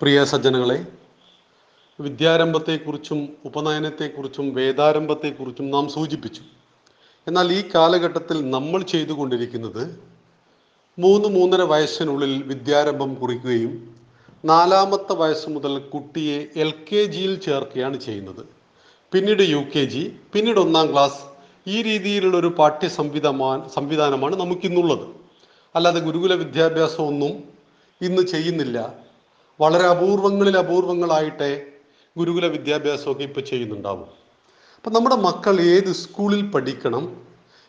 പ്രിയ സജ്ജനങ്ങളെ വിദ്യാരംഭത്തെക്കുറിച്ചും ഉപനയനത്തെക്കുറിച്ചും വേദാരംഭത്തെക്കുറിച്ചും നാം സൂചിപ്പിച്ചു. എന്നാൽ ഈ കാലഘട്ടത്തിൽ നമ്മൾ ചെയ്തുകൊണ്ടിരിക്കുന്നത് മൂന്ന് മൂന്നര വയസ്സിനുള്ളിൽ വിദ്യാരംഭം കുറിക്കുകയും നാലാമത്തെ വയസ്സ് മുതൽ കുട്ടിയെ എൽ കെ ജിയിൽ ചേർക്കുകയാണ് ചെയ്യുന്നത്. പിന്നീട് യു കെ ജി പിന്നീട് ഒന്നാം ക്ലാസ് ഈ രീതിയിലുള്ള ഒരു പാഠ്യ സംവിധാന സംവിധാനമാണ് നമുക്കിന്നുള്ളത്. അല്ലാതെ ഗുരുകുല വിദ്യാഭ്യാസമൊന്നും ഇന്ന് ചെയ്യുന്നില്ല. വളരെ അപൂർവങ്ങളിൽ അപൂർവങ്ങളായിട്ടേ ഗുരുകുല വിദ്യാഭ്യാസമൊക്കെ ഇപ്പോൾ ചെയ്യുന്നുണ്ടാവും. അപ്പം നമ്മുടെ മക്കൾ ഏത് സ്കൂളിൽ പഠിക്കണം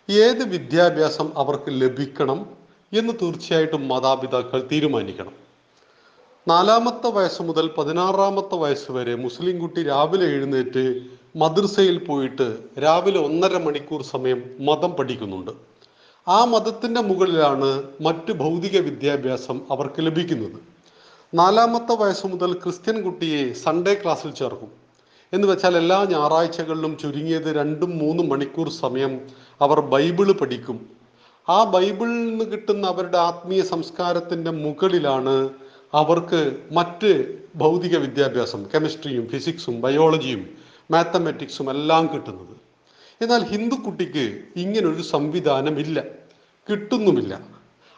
ഏത് വിദ്യാഭ്യാസം അവർക്ക് ലഭിക്കണം എന്ന് തീർച്ചയായിട്ടും മാതാപിതാക്കൾ തീരുമാനിക്കണം. നാലാമത്തെ വയസ്സ് മുതൽ പതിനാറാമത്തെ വയസ്സ് വരെ മുസ്ലിം കുട്ടി രാവിലെ എഴുന്നേറ്റ് മദ്രസയിൽ പോയിട്ട് രാവിലെ ഒന്നര മണിക്കൂർ സമയം മതം പഠിക്കുന്നുണ്ട്. ആ മതത്തിന്റെ മുകളിലാണ് മറ്റ് ഭൗതിക വിദ്യാഭ്യാസം അവർക്ക് ലഭിക്കുന്നത്. നാലാമത്തെ വയസ്സ് മുതൽ ക്രിസ്ത്യൻ കുട്ടിയെ സൺഡേ ക്ലാസ്സിൽ ചേർക്കും. എന്ന് വെച്ചാൽ എല്ലാ ഞായറാഴ്ചകളിലും ചുരുങ്ങിയത് രണ്ടും മൂന്നും മണിക്കൂർ സമയം അവർ ബൈബിൾ പഠിക്കും. ആ ബൈബിളിൽ നിന്ന് കിട്ടുന്ന അവരുടെ ആത്മീയ സംസ്കാരത്തിന്റെ മുകളിലാണ് അവർക്ക് മറ്റ് ഭൗതിക വിദ്യാഭ്യാസം കെമിസ്ട്രിയും ഫിസിക്സും ബയോളജിയും മാത്തമാറ്റിക്സും എല്ലാം കിട്ടുന്നത്. എന്നാൽ ഹിന്ദു കുട്ടിക്ക് ഇങ്ങനൊരു സംവിധാനമില്ല കിട്ടുന്നുമില്ല.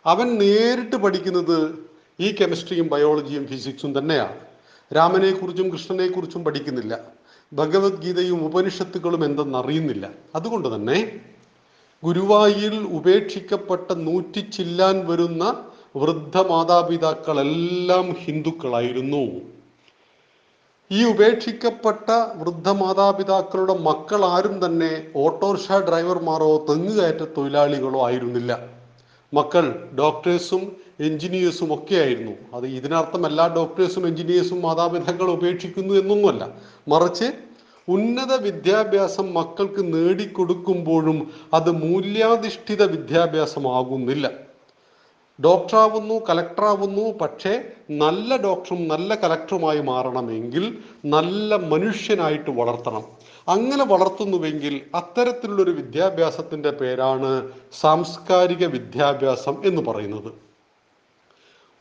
അവൻ നേരിട്ട് പഠിക്കുന്നത് ഈ കെമിസ്ട്രിയും ബയോളജിയും ഫിസിക്സും തന്നെയാണ്. രാമനെക്കുറിച്ചും കൃഷ്ണനെക്കുറിച്ചും പഠിക്കുന്നില്ല. ഭഗവത്ഗീതയും ഉപനിഷത്തുക്കളും എന്തെന്നറിയുന്നില്ല. അതുകൊണ്ട് തന്നെ ഗുരുവായിൽ ഉപേക്ഷിക്കപ്പെട്ട നൂറ്റി ചില്ലാൻ വരുന്ന വൃദ്ധ മാതാപിതാക്കളെല്ലാം ഹിന്ദുക്കളായിരുന്നു. ഈ ഉപേക്ഷിക്കപ്പെട്ട വൃദ്ധ മാതാപിതാക്കളുടെ മക്കൾ ആരും തന്നെ ഓട്ടോറിക്ഷ ഡ്രൈവർമാരോ തെങ്ങുകയറ്റ തൊഴിലാളികളോ ആയിരുന്നില്ല. മക്കൾ ഡോക്ടേഴ്സും എഞ്ചിനീയേഴ്സും ഒക്കെ ആയിരുന്നു അത് ഇതിനർത്ഥം എല്ലാ ഡോക്ടേഴ്സും എഞ്ചിനീയേഴ്സും മാതാപിതാക്കൾ ഉപേക്ഷിക്കുന്നു എന്നൊന്നുമല്ല. മറിച്ച് ഉന്നത വിദ്യാഭ്യാസം മക്കൾക്ക് നേടിക്കൊടുക്കുമ്പോഴും അത് മൂല്യാധിഷ്ഠിത വിദ്യാഭ്യാസമാകുന്നില്ല. ഡോക്ടറാവുന്നു കലക്ടറാവുന്നു പക്ഷേ നല്ല ഡോക്ടറും നല്ല കലക്ടറുമായി മാറണമെങ്കിൽ നല്ല മനുഷ്യനായിട്ട് വളർത്തണം. അങ്ങനെ വളർത്തുന്നുവെങ്കിൽ അത്തരത്തിലുള്ളൊരു വിദ്യാഭ്യാസത്തിന്റെ പേരാണ് സാംസ്കാരിക വിദ്യാഭ്യാസം എന്ന് പറയുന്നത്.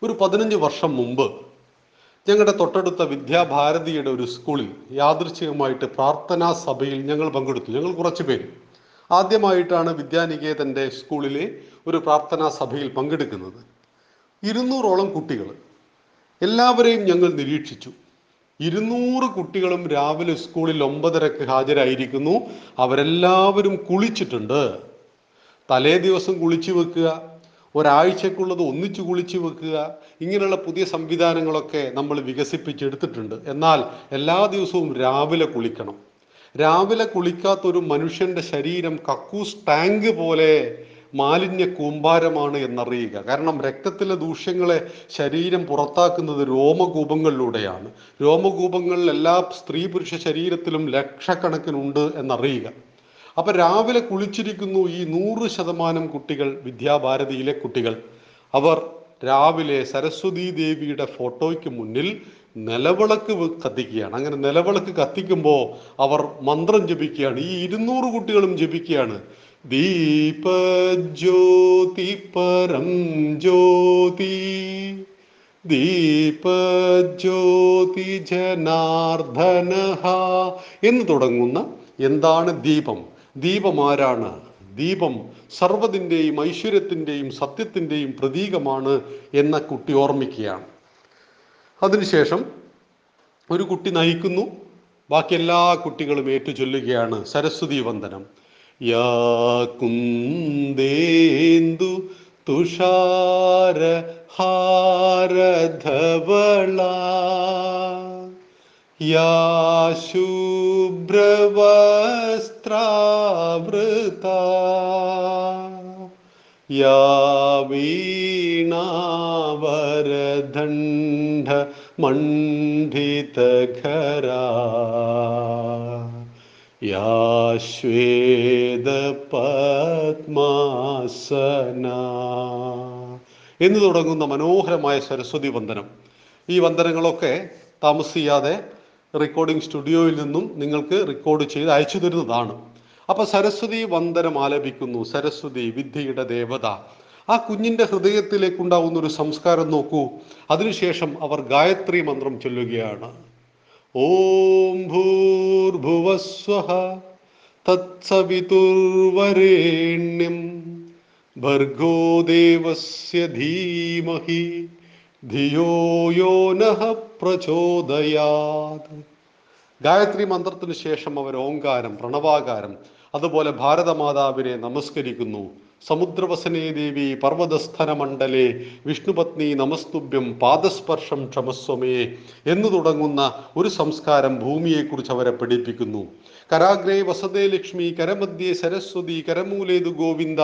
ഒരു പതിനഞ്ച് വർഷം മുമ്പ് ഞങ്ങളുടെ തൊട്ടടുത്ത വിദ്യാഭാരതിയുടെ ഒരു സ്കൂളിൽ യാദൃച്ഛികമായിട്ട് പ്രാർത്ഥനാ സഭയിൽ ഞങ്ങൾ പങ്കെടുത്തു. ഞങ്ങൾ കുറച്ച് പേര്. ആദ്യമായിട്ടാണ് വിദ്യാനികേതന്റെ സ്കൂളിലെ ഒരു പ്രാർത്ഥനാ സഭയിൽ പങ്കെടുക്കുന്നത്. ഇരുന്നൂറോളം കുട്ടികൾ എല്ലാവരെയും ഞങ്ങൾ നിരീക്ഷിച്ചു. ഇരുന്നൂറ് കുട്ടികളും രാവിലെ സ്കൂളിൽ ഒമ്പതരക്ക് ഹാജരായിരിക്കുന്നു. അവരെല്ലാവരും കുളിച്ചിട്ടുണ്ട്. തലേ ദിവസം കുളിച്ചു വെക്കുക ഒരാഴ്ചക്കുള്ളത് ഒന്നിച്ചു കുളിച്ചു വെക്കുക ഇങ്ങനെയുള്ള പുതിയ സംവിധാനങ്ങളൊക്കെ നമ്മൾ വികസിപ്പിച്ചെടുത്തിട്ടുണ്ട്. എന്നാൽ എല്ലാ ദിവസവും രാവിലെ കുളിക്കണം. രാവിലെ കുളിക്കാത്ത ഒരു മനുഷ്യന്റെ ശരീരം കക്കൂസ് ടാങ്ക് പോലെ മാലിന്യ കൂമ്പാരമാണ് എന്നറിയുക. കാരണം രക്തത്തിലെ ദൂഷ്യങ്ങളെ ശരീരം പുറത്താക്കുന്നത് രോമകൂപങ്ങളിലൂടെയാണ്. രോമകൂപങ്ങളിൽ എല്ലാ സ്ത്രീ പുരുഷ ശരീരത്തിലും ലക്ഷക്കണക്കിനുണ്ട് എന്നറിയുക. അപ്പൊ രാവിലെ കുളിച്ചിരിക്കുന്നു ഈ നൂറ് ശതമാനം കുട്ടികൾ വിദ്യാഭാരതിയിലെ കുട്ടികൾ. അവർ രാവിലെ സരസ്വതി ദേവിയുടെ ഫോട്ടോയ്ക്ക് മുന്നിൽ നിലവിളക്ക് കത്തിക്കുകയാണ്. അങ്ങനെ നിലവിളക്ക് കത്തിക്കുമ്പോൾ അവർ മന്ത്രം ജപിക്കുകയാണ്. ഈ ഇരുന്നൂറ് കുട്ടികളും ജപിക്കുകയാണ്. ദീപ ജ്യോതി പരം ജ്യോതി ദീപ ജ്യോതി ജനാർദ്ദന എന്ന് തുടങ്ങുന്ന എന്താണ് ദീപം? ദീപം ആരാണ് ദീപം സർവതിന്റെയും ഐശ്വര്യത്തിന്റെയും സത്യത്തിന്റെയും പ്രതീകമാണ് എന്ന കുട്ടി ഓർമ്മിക്കുകയാണ്. അതിനുശേഷം ഒരു കുട്ടി നയിക്കുന്നു. ബാക്കി എല്ലാ കുട്ടികളും ഏറ്റു ചൊല്ലുകയാണ് സരസ്വതി വന്ദനം. യാ കുന്ദേന്ദു തുഷാര ഹാരധവള. യാ ശുഭ്രവസ്ത്രാവൃത യാ വീണാവരദണ്ഡ മണ്ഡിതഖരാ യാ ശ്വേതപത്മാസന എന്ന് തുടങ്ങുന്ന മനോഹരമായ സരസ്വതി വന്ദനം. ഈ വന്ദനങ്ങളൊക്കെ താമസിയാതെ റെക്കോർഡിംഗ് സ്റ്റുഡിയോയിൽ നിന്നും നിങ്ങൾക്ക് റെക്കോർഡ് ചെയ്ത് അയച്ചു തരുന്നതാണ്. അപ്പൊ സരസ്വതി വന്ദനം ആലപിക്കുന്നു. സരസ്വതി വിദ്യയുടെ ദേവത. ആ കുഞ്ഞിന്റെ ഹൃദയത്തിലേക്കുണ്ടാവുന്ന ഒരു സംസ്കാരം നോക്കൂ. അതിനുശേഷം അവർ ഗായത്രി മന്ത്രം ചൊല്ലുകയാണ്. ഓം ഭൂർഭുവസ്വഹ തത്സവിതുർവരേണ്യം ഭർഗോ ദേവസ്യ ധീമഹി ധിയോ യോ നഹ പ്രചോദയാത്. ഗായത്രി മന്ത്രത്തിന് ശേഷം അവർ ഓങ്കാരം പ്രണവാകാരം അതുപോലെ ഭാരതമാതാവിനെ നമസ്കരിക്കുന്നു. സമുദ്രവസനേ ദേവി പർവതസ്ഥന മണ്ഡലേ വിഷ്ണുപത്നി നമസ്തുഭ്യം പാദസ്പർശം ക്ഷമസ്വമേ എന്ന് തുടങ്ങുന്ന ഒരു സംസ്കാരം ഭൂമിയെക്കുറിച്ച് അവരെ പഠിപ്പിക്കുന്നു. കരാഗ്രേ വസതേ ലക്ഷ്മി കരമധ്യേ സരസ്വതി കരമൂലേതു ഗോവിന്ദ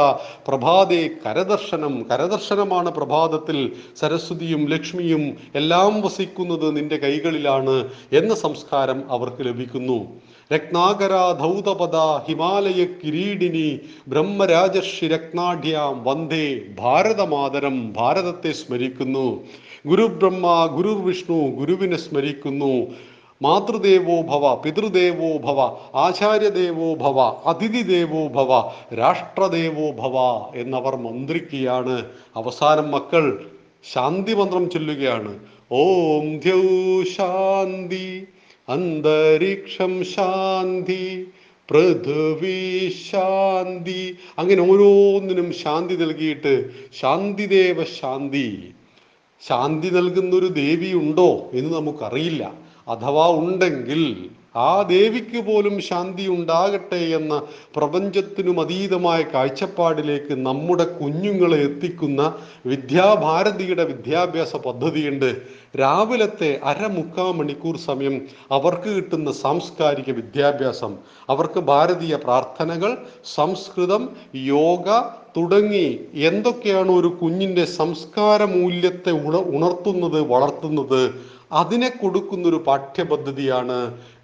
പ്രഭാതേ കരദർശനം. കരദർശനമാണ് പ്രഭാതത്തിൽ സരസ്വതിയും ലക്ഷ്മിയും എല്ലാം വസിക്കുന്നത് നിന്റെ കൈകളിലാണ് എന്ന സംസ്കാരം അവർക്ക് ലഭിക്കുന്നു. രത്നാകര ധൗതപദ ഹിമാലയ കിരീടിനി ബ്രഹ്മരാജർഷി രത്നാഢ്യാം വന്ദേ ഭാരതമാതരം ഭാരതത്തെ സ്മരിക്കുന്നു. ഗുരുബ്രഹ്മ ഗുരുർ വിഷ്ണു ഗുരുവിനെ സ്മരിക്കുന്നു. മാതൃദേവോ ഭവ പിതൃദേവോ ഭവ ആചാര്യദേവോ ഭവ അതിഥിദേവോ ഭവ രാഷ്ട്രദേവോ ഭവ എന്നവർ മന്ത്രിക്കുകയാണ്. അവസാനം മക്കൾ ശാന്തി മന്ത്രം ചൊല്ലുകയാണ്. ഓം ദ്യൗ ശാന്തി അന്തരീക്ഷം ശാന്തി പൃഥ്വി ശാന്തി. അങ്ങനെ ഓരോന്നിനും ശാന്തി നൽകിയിട്ട് ശാന്തിദേവ ശാന്തി. ശാന്തി നൽകുന്നൊരു ദേവി ഉണ്ടോ എന്ന് നമുക്കറിയില്ല. അഥവാ ഉണ്ടെങ്കിൽ ആ ദേവിക്ക് പോലും ശാന്തി ഉണ്ടാകട്ടെ എന്ന പ്രപഞ്ചത്തിനും അതീതമായ കാഴ്ചപ്പാടിലേക്ക് നമ്മുടെ കുഞ്ഞുങ്ങളെ എത്തിക്കുന്ന വിദ്യാഭാരതിയുടെ വിദ്യാഭ്യാസ പദ്ധതിയുണ്ട്. രാവിലത്തെ അരമുക്കാ മണിക്കൂർ സമയം അവർക്ക് കിട്ടുന്ന സാംസ്കാരിക വിദ്യാഭ്യാസം. അവർക്ക് ഭാരതീയ പ്രാർത്ഥനകൾ സംസ്കൃതം യോഗ തുടങ്ങി എന്തൊക്കെയാണ് ഒരു കുഞ്ഞിന്റെ സംസ്കാര മൂല്യത്തെ ഉണ ഉണർത്തുന്നത് വളർത്തുന്നത് അതിനെ കൊടുക്കുന്ന ഒരു പാഠ്യപദ്ധതിയാണ്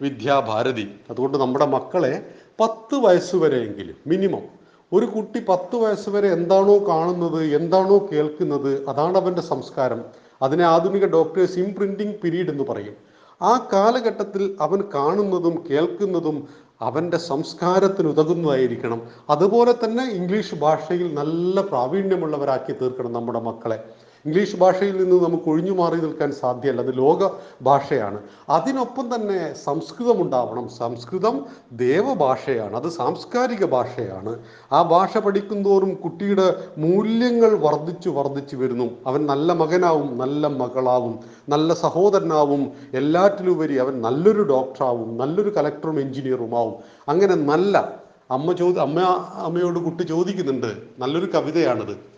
വിദ്യാഭാരതി. അതുകൊണ്ട് നമ്മുടെ മക്കളെ പത്ത് വയസ്സുവരെയെങ്കിലും മിനിമം ഒരു കുട്ടി പത്ത് വയസ്സ് വരെ എന്താണോ കാണുന്നത് എന്താണോ കേൾക്കുന്നത് അതാണ് അവന്റെ സംസ്കാരം. അതിനെ ആധുനിക ഡോക്ടേഴ്സ് ഇംപ്രിന്റിംഗ് പീരീഡ് എന്ന് പറയും. ആ കാലഘട്ടത്തിൽ അവൻ കാണുന്നതും കേൾക്കുന്നതും അവന്റെ സംസ്കാരത്തിന് ഉതകുന്നതായിരിക്കണം. അതുപോലെ തന്നെ ഇംഗ്ലീഷ് ഭാഷയിൽ നല്ല പ്രാവീണ്യമുള്ളവരാക്കി തീർക്കണം നമ്മുടെ മക്കളെ. ഇംഗ്ലീഷ് ഭാഷയിൽ നിന്ന് നമുക്ക് ഒഴിഞ്ഞു മാറി നിൽക്കാൻ സാധ്യമല്ല അത് ലോക ഭാഷയാണ്. അതിനൊപ്പം തന്നെ സംസ്കൃതം ഉണ്ടാവണം. സംസ്കൃതം ദേവഭാഷയാണ്. അത് സാംസ്കാരിക ഭാഷയാണ്. ആ ഭാഷ പഠിക്കുന്തോറും കുട്ടിയുടെ മൂല്യങ്ങൾ വർദ്ധിച്ചു വർദ്ധിച്ചു വരുന്നു. അവൻ നല്ല മകനാവും നല്ല മകളാവും നല്ല സഹോദരനാവും. എല്ലാറ്റിലുപരി അവൻ നല്ലൊരു ഡോക്ടറാവും നല്ലൊരു കലക്ടറും എഞ്ചിനീയറും ആവും അങ്ങനെ നല്ല അമ്മ ചോദി അമ്മ അമ്മയോട് കുട്ടി ചോദിക്കുന്നുണ്ട്. നല്ലൊരു കവിതയാണിത്.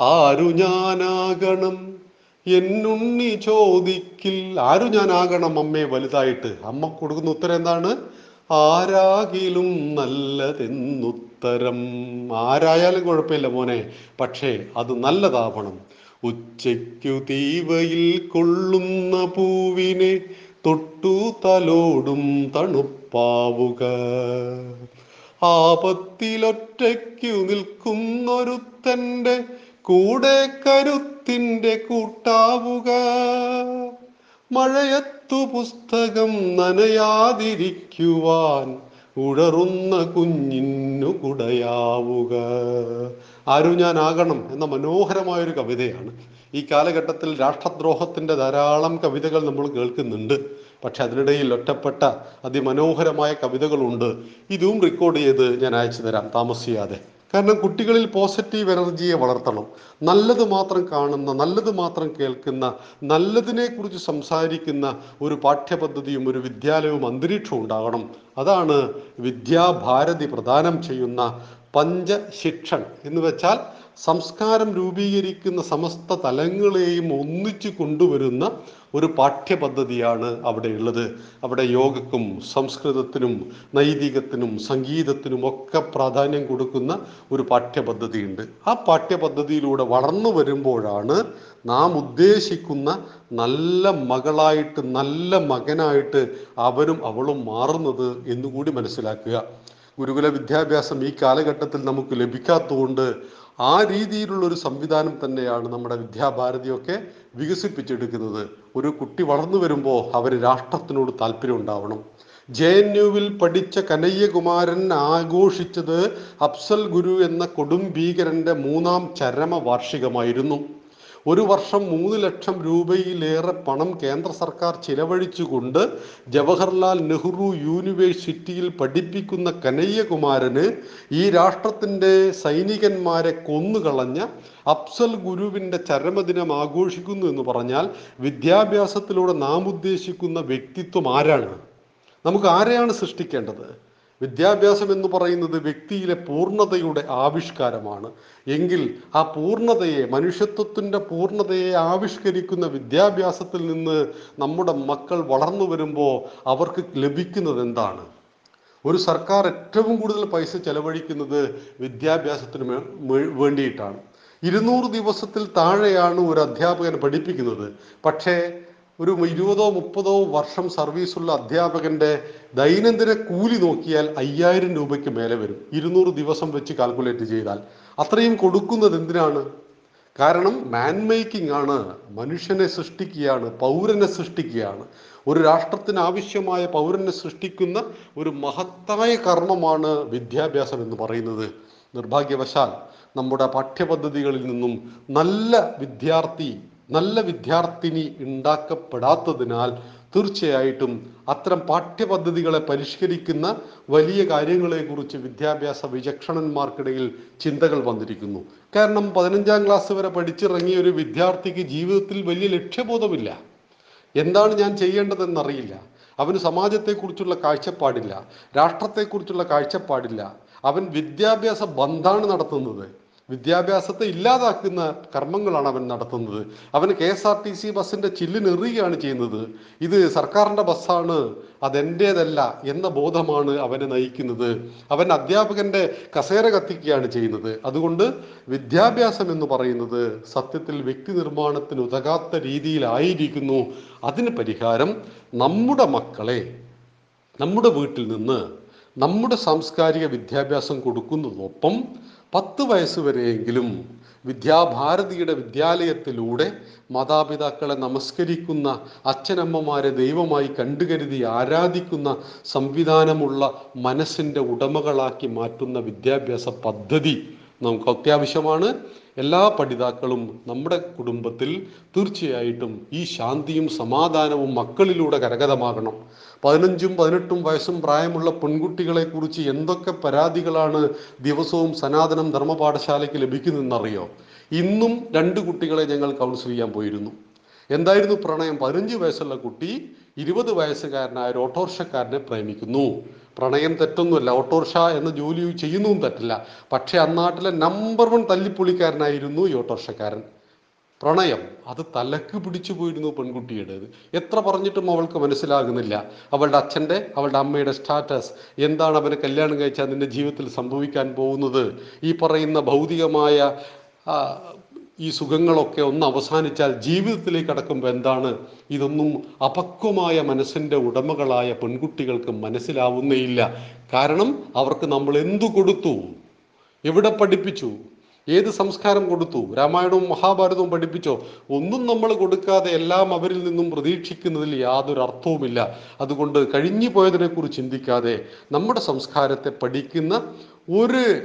ആരു ഞാനാകണം? എന്നുണ്ണി ചോദിക്കിൽ ആരു ഞാനാകണം അമ്മയെ വലുതായിട്ട് അമ്മ കൊടുക്കുന്ന ഉത്തരം എന്താണ്? ആരാകിലും നല്ലതെന്നുത്തരം. ആരായാലും കുഴപ്പമില്ല മോനെ പക്ഷേ അത് നല്ലതാവണം. ഉച്ചയ്ക്കു തീവയിൽ കൊള്ളുന്ന പൂവിനെ തൊട്ടു തലോടും തണുപ്പാവുക. ആപത്തിലൊറ്റയ്ക്കു നിൽക്കുന്നൊരുത്തന്റെ കൂടെ കരുത്തിന്റെ കൂട്ടാവുക. മഴയത്തു പുസ്തകം നനയാതിരിക്കുവാൻ ഉഴറുന്ന കുഞ്ഞിന്നു കുടയാവുക. ആരും ഞാനാകണം എന്ന മനോഹരമായൊരു കവിതയാണ്. ഈ കാലഘട്ടത്തിൽ രാഷ്ട്രദ്രോഹത്തിന്റെ ധാരാളം കവിതകൾ നമ്മൾ കേൾക്കുന്നുണ്ട്. പക്ഷെ അതിനിടയിൽ ഒറ്റപ്പെട്ട അതിമനോഹരമായ കവിതകളുണ്ട്. ഇതും റെക്കോർഡ് ചെയ്ത് ഞാൻ അയച്ചു തരാം. താമസിയാതെ. കാരണം കുട്ടികളിൽ പോസിറ്റീവ് എനർജിയെ വളർത്തണം. നല്ലത് മാത്രം കാണുന്ന നല്ലത് മാത്രം കേൾക്കുന്ന നല്ലതിനെക്കുറിച്ച് സംസാരിക്കുന്ന ഒരു പാഠ്യപദ്ധതിയും ഒരു വിദ്യാലയവും അന്തരീക്ഷവും ഉണ്ടാകണം. അതാണ് വിദ്യാഭാരതി പ്രദാനം ചെയ്യുന്ന പഞ്ചശിക്ഷൺ എന്ന് വെച്ചാൽ സംസ്കാരം രൂപീകരിക്കുന്ന സമസ്ത തലങ്ങളെയും ഒന്നിച്ചു കൊണ്ടുവരുന്ന ഒരു പാഠ്യപദ്ധതിയാണ് അവിടെ ഉള്ളത് അവിടെ യോഗക്കും സംസ്കൃതത്തിനും നൈതികത്തിനും സംഗീതത്തിനും ഒക്കെ പ്രാധാന്യം കൊടുക്കുന്ന ഒരു പാഠ്യപദ്ധതിയുണ്ട്. ആ പാഠ്യപദ്ധതിയിലൂടെ വളർന്നു വരുമ്പോഴാണ് നാം ഉദ്ദേശിക്കുന്ന നല്ല മകളായിട്ട് നല്ല മകനായിട്ട് അവരും അവളും മാറുന്നത് എന്നുകൂടി മനസ്സിലാക്കുക. ഗുരുകുല വിദ്യാഭ്യാസം ഈ കാലഘട്ടത്തിൽ നമുക്ക് ലഭിക്കാത്തതുകൊണ്ട് ആ രീതിയിലുള്ള ഒരു സംവിധാനം തന്നെയാണ് നമ്മുടെ വിദ്യാഭാരതിയൊക്കെ വികസിപ്പിച്ചെടുക്കുന്നത്. ഒരു കുട്ടി വളർന്നു വരുമ്പോൾ അവർ രാഷ്ട്രത്തിനോട് താല്പര്യം ഉണ്ടാവണം. ജെ എൻ യുവിൽ പഠിച്ച കനയ്യകുമാരൻ ആഘോഷിച്ചത് അഫ്സൽ ഗുരു എന്ന കൊടും ഭീകരന്റെ മൂന്നാം ചരമ വാർഷികമായിരുന്നു ഒരു വർഷം മൂന്ന് ലക്ഷം രൂപയിലേറെ പണം കേന്ദ്ര സർക്കാർ ചിലവഴിച്ചുകൊണ്ട് ജവഹർലാൽ നെഹ്റു യൂണിവേഴ്സിറ്റിയിൽ പഠിപ്പിക്കുന്ന കനയ്യകുമാരന് ഈ രാഷ്ട്രത്തിന്റെ സൈനികന്മാരെ കൊന്നുകളഞ്ഞ അഫ്സൽ ഗുരുവിന്റെ ചരമദിനം ആഘോഷിക്കുന്നു എന്ന് പറഞ്ഞാൽ വിദ്യാഭ്യാസത്തിലൂടെ നാം ഉദ്ദേശിക്കുന്ന വ്യക്തിത്വം ആരാണ്? നമുക്ക് ആരെയാണ് സൃഷ്ടിക്കേണ്ടത്? വിദ്യാഭ്യാസം എന്ന് പറയുന്നത് വ്യക്തിയിലെ പൂർണതയുടെ ആവിഷ്കാരമാണ്. എങ്കിൽ ആ പൂർണതയെ മനുഷ്യത്വത്തിന്റെ പൂർണതയെ ആവിഷ്കരിക്കുന്ന വിദ്യാഭ്യാസത്തിൽ നിന്ന് നമ്മുടെ മക്കൾ വളർന്നു വരുമ്പോൾ അവർക്ക് ലഭിക്കുന്നത് എന്താണ്? ഒരു സർക്കാർ ഏറ്റവും കൂടുതൽ പൈസ ചെലവഴിക്കുന്നത് വിദ്യാഭ്യാസത്തിന് വേണ്ടിയിട്ടാണ്. ഇരുന്നൂറ് ദിവസത്തിൽ താഴെയാണ് ഒരു അധ്യാപകൻ പഠിപ്പിക്കുന്നത്. പക്ഷേ ഒരു ഇരുപതോ മുപ്പതോ വർഷം സർവീസുള്ള അധ്യാപകന്റെ ദൈനംദിന കൂലി നോക്കിയാൽ അയ്യായിരം രൂപയ്ക്ക് മേലെ വരും. ഇരുന്നൂറ് ദിവസം വെച്ച് കാൽക്കുലേറ്റ് ചെയ്താൽ. അത്രയും കൊടുക്കുന്നത് എന്തിനാണ്? കാരണം മാൻ മേക്കിംഗ് ആണ് മനുഷ്യനെ സൃഷ്ടിക്കുകയാണ് പൗരനെ സൃഷ്ടിക്കുകയാണ്. ഒരു രാഷ്ട്രത്തിന് ആവശ്യമായ പൗരനെ സൃഷ്ടിക്കുന്ന ഒരു മഹത്തായ കർമ്മമാണ് വിദ്യാഭ്യാസം എന്ന് പറയുന്നത്. നിർഭാഗ്യവശാൽ നമ്മുടെ പാഠ്യപദ്ധതികളിൽ നിന്നും നല്ല വിദ്യാർത്ഥി നല്ല വിദ്യാർത്ഥിനി ഉണ്ടാക്കപ്പെടാത്തതിനാൽ തീർച്ചയായിട്ടും അത്തരം പാഠ്യപദ്ധതികളെ പരിഷ്കരിക്കുന്ന വലിയ കാര്യങ്ങളെക്കുറിച്ച് വിദ്യാഭ്യാസ വിചക്ഷണന്മാർക്കിടയിൽ ചിന്തകൾ വന്നിരിക്കുന്നു. കാരണം പതിനഞ്ചാം ക്ലാസ് വരെ പഠിച്ചിറങ്ങിയ ഒരു വിദ്യാർത്ഥിക്ക് ജീവിതത്തിൽ വലിയ ലക്ഷ്യബോധമില്ല. എന്താണ് ഞാൻ ചെയ്യേണ്ടതെന്നറിയില്ല. അവന് സമാജത്തെക്കുറിച്ചുള്ള കാഴ്ചപ്പാടില്ല. രാഷ്ട്രത്തെക്കുറിച്ചുള്ള കാഴ്ചപ്പാടില്ല. അവൻ വിദ്യാഭ്യാസ ബന്ധാണ് നടത്തുന്നത്. വിദ്യാഭ്യാസത്തെ ഇല്ലാതാക്കുന്ന കർമ്മങ്ങളാണ് അവൻ നടത്തുന്നത്. അവന് K S R T C ബസ്സിന്റെ ചില്ലിനെറിയുകയാണ് ചെയ്യുന്നത്. ഇത് സർക്കാരിന്റെ ബസ്സാണ് അതെന്റേതല്ല എന്ന ബോധമാണ് അവനെ നയിക്കുന്നത്. അവൻ അധ്യാപകന്റെ കസേര കത്തിക്കുകയാണ് ചെയ്യുന്നത്. അതുകൊണ്ട് വിദ്യാഭ്യാസം എന്ന് പറയുന്നത് സത്യത്തിൽ വ്യക്തി നിർമ്മാണത്തിന് ഉതകാത്ത രീതിയിലായിരിക്കുന്നു. അതിന് പരിഹാരം നമ്മുടെ മക്കളെ നമ്മുടെ വീട്ടിൽ നിന്ന് നമ്മുടെ സാംസ്കാരിക വിദ്യാഭ്യാസം കൊടുക്കുന്നതോടൊപ്പം പത്ത് വയസ്സ് വരെയെങ്കിലും വിദ്യാഭാരതിയുടെ വിദ്യാലയത്തിലൂടെ മാതാപിതാക്കളെ നമസ്കരിക്കുന്ന അച്ഛനമ്മമാരെ ദൈവമായി കണ്ടുകരുതി ആരാധിക്കുന്ന സംവിധാനമുള്ള മനസ്സിന്റെ ഉടമകളാക്കി മാറ്റുന്ന വിദ്യാഭ്യാസ പദ്ധതി നമുക്ക് അത്യാവശ്യമാണ്. എല്ലാ പഠിതാക്കളും നമ്മുടെ കുടുംബത്തിൽ തീർച്ചയായിട്ടും ഈ ശാന്തിയും സമാധാനവും മക്കളിലൂടെ കരകതമാകണം പതിനഞ്ചും പതിനെട്ടും വയസ്സും പ്രായമുള്ള പെൺകുട്ടികളെ കുറിച്ച് എന്തൊക്കെ പരാതികളാണ് ദിവസവും സനാതനം ധർമ്മപാഠശാലയ്ക്ക് ലഭിക്കുന്നതെന്നറിയോ? ഇന്നും രണ്ട് കുട്ടികളെ ഞങ്ങൾ കൗൺസിൽ ചെയ്യാൻ പോയിരുന്നു. എന്തായിരുന്നു പ്രണയം? പതിനഞ്ച് വയസ്സുള്ള കുട്ടി ഇരുപത് വയസ്സുകാരനായ ഒരു ഓട്ടോറിക്ഷക്കാരനെ പ്രേമിക്കുന്നു. പ്രണയം തെറ്റൊന്നുമല്ല. ഓട്ടോറിക്ഷ എന്ന ജോലി ചെയ്യുന്നതും തെറ്റില്ല. പക്ഷേ അന്നാട്ടിലെ നമ്പർ വൺ തല്ലിപ്പൊളിക്കാരനായിരുന്നു ഈ ഓട്ടോറിക്ഷക്കാരൻ. പ്രണയം. അത് തലക്ക് പിടിച്ചു പോയിരുന്നു പെൺകുട്ടിയുടേത്. എത്ര പറഞ്ഞിട്ടും അവൾക്ക് മനസ്സിലാകുന്നില്ല. അവളുടെ അച്ഛന്റെ അവളുടെ അമ്മയുടെ സ്റ്റാറ്റസ്. എന്താണ് അവനെ കല്യാണം കഴിച്ചാൽ നിന്റെ ജീവിതത്തിൽ സംഭവിക്കാൻ പോകുന്നത്? ഈ പറയുന്ന ഭൗതികമായ ഈ സുഖങ്ങളൊക്കെ ഒന്ന് അവസാനിച്ചാൽ ജീവിതത്തിലേക്ക് കടക്കുമ്പോൾ എന്താണ്? ഇതൊന്നും അപക്വമായ മനസ്സിന്റെ ഉടമകളായ പെൺകുട്ടികൾക്ക് മനസ്സിലാവുന്നേയില്ല. കാരണം അവർക്ക് നമ്മൾ എന്തു കൊടുത്തു? എവിടെ പഠിപ്പിച്ചു? ഏത് സംസ്കാരം കൊടുത്തു? രാമായണവും മഹാഭാരതവും പഠിപ്പിച്ചോ? ഒന്നും നമ്മൾ കൊടുക്കാതെ എല്ലാം അവരിൽ നിന്നും പ്രതീക്ഷിക്കുന്നതിൽ യാതൊരു അർത്ഥവുമില്ല. അതുകൊണ്ട് കഴിഞ്ഞു പോയതിനെക്കുറിച്ച് ചിന്തിക്കാതെ നമ്മുടെ സംസ്കാരത്തെ പഠിക്കുന്ന ഒരു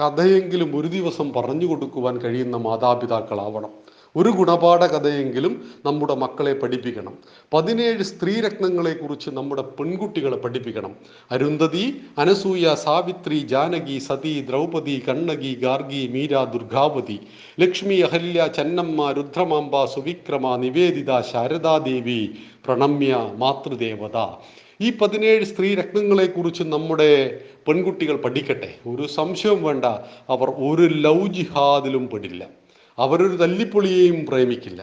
കഥയെങ്കിലും ഒരു ദിവസം പറഞ്ഞു കൊടുക്കുവാൻ കഴിയുന്ന മാതാപിതാക്കളാവണം. ഒരു ഗുണപാഠ കഥയെങ്കിലും നമ്മുടെ മക്കളെ പഠിപ്പിക്കണം. പതിനേഴ് സ്ത്രീരത്നങ്ങളെക്കുറിച്ച് നമ്മുടെ പെൺകുട്ടികളെ പഠിപ്പിക്കണം. അരുന്ധതി അനസൂയ സാവിത്രി ജാനകി സതി ദ്രൗപദി കണ്ണകി ഗാർഗി മീര ദുർഗാവതി ലക്ഷ്മി അഹല്യ ചന്നമ്മ രുദ്രമാംബ സുവിക്രമ നിവേദിത ശാരദാദേവി പ്രണമ്യ മാതൃദേവത. ഈ പതിനേഴ് സ്ത്രീ രത്നങ്ങളെക്കുറിച്ച് നമ്മുടെ പെൺകുട്ടികൾ പഠിക്കട്ടെ. ഒരു സംശയവും വേണ്ട. അവർ ഒരു ലവ് ജിഹാദിലും പെടില്ല. അവരൊരു തല്ലിപ്പൊളിയെയും പ്രേമിക്കില്ല.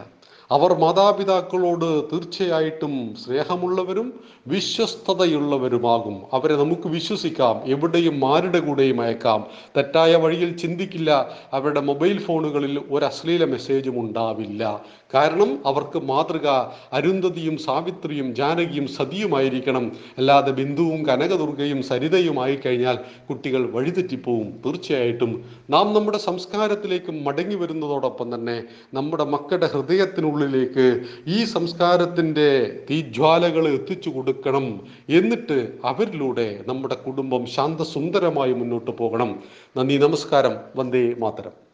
അവർ മാതാപിതാക്കളോട് തീർച്ചയായിട്ടും സ്നേഹമുള്ളവരും വിശ്വസ്തതയുള്ളവരുമാകും. അവരെ നമുക്ക് വിശ്വസിക്കാം. എവിടെയും ആരുടെ കൂടെയും അയക്കാം. തെറ്റായ വഴിയിൽ ചിന്തിക്കില്ല. അവരുടെ മൊബൈൽ ഫോണുകളിൽ ഒരു അശ്ലീല മെസ്സേജും ഉണ്ടാവില്ല. കാരണം അവർക്ക് മാതൃക അരുന്ധതിയും സാവിത്രിയും ജാനകിയും സതിയുമായിരിക്കണം. അല്ലാതെ ബിന്ദുവും കനകദുർഗയും സരിതയുമായി കഴിഞ്ഞാൽ കുട്ടികൾ വഴിതെറ്റിപ്പോവും. തീർച്ചയായിട്ടും. നാം നമ്മുടെ സംസ്കാരത്തിലേക്ക് മടങ്ങി വരുന്നതോടൊപ്പം തന്നെ നമ്മുടെ മക്കളുടെ ഹൃദയത്തിനുള്ളിൽ ഉള്ളിലേക്ക് ഈ സംസ്കാരത്തിന്റെ തീജ്വാലകൾ എത്തിച്ചു കൊടുക്കണം. എന്നിട്ട് അവരിലൂടെ നമ്മുടെ കുടുംബം ശാന്തസുന്ദരമായി മുന്നോട്ട് പോകണം. നന്ദി നമസ്കാരം. വന്ദേ മാതരം.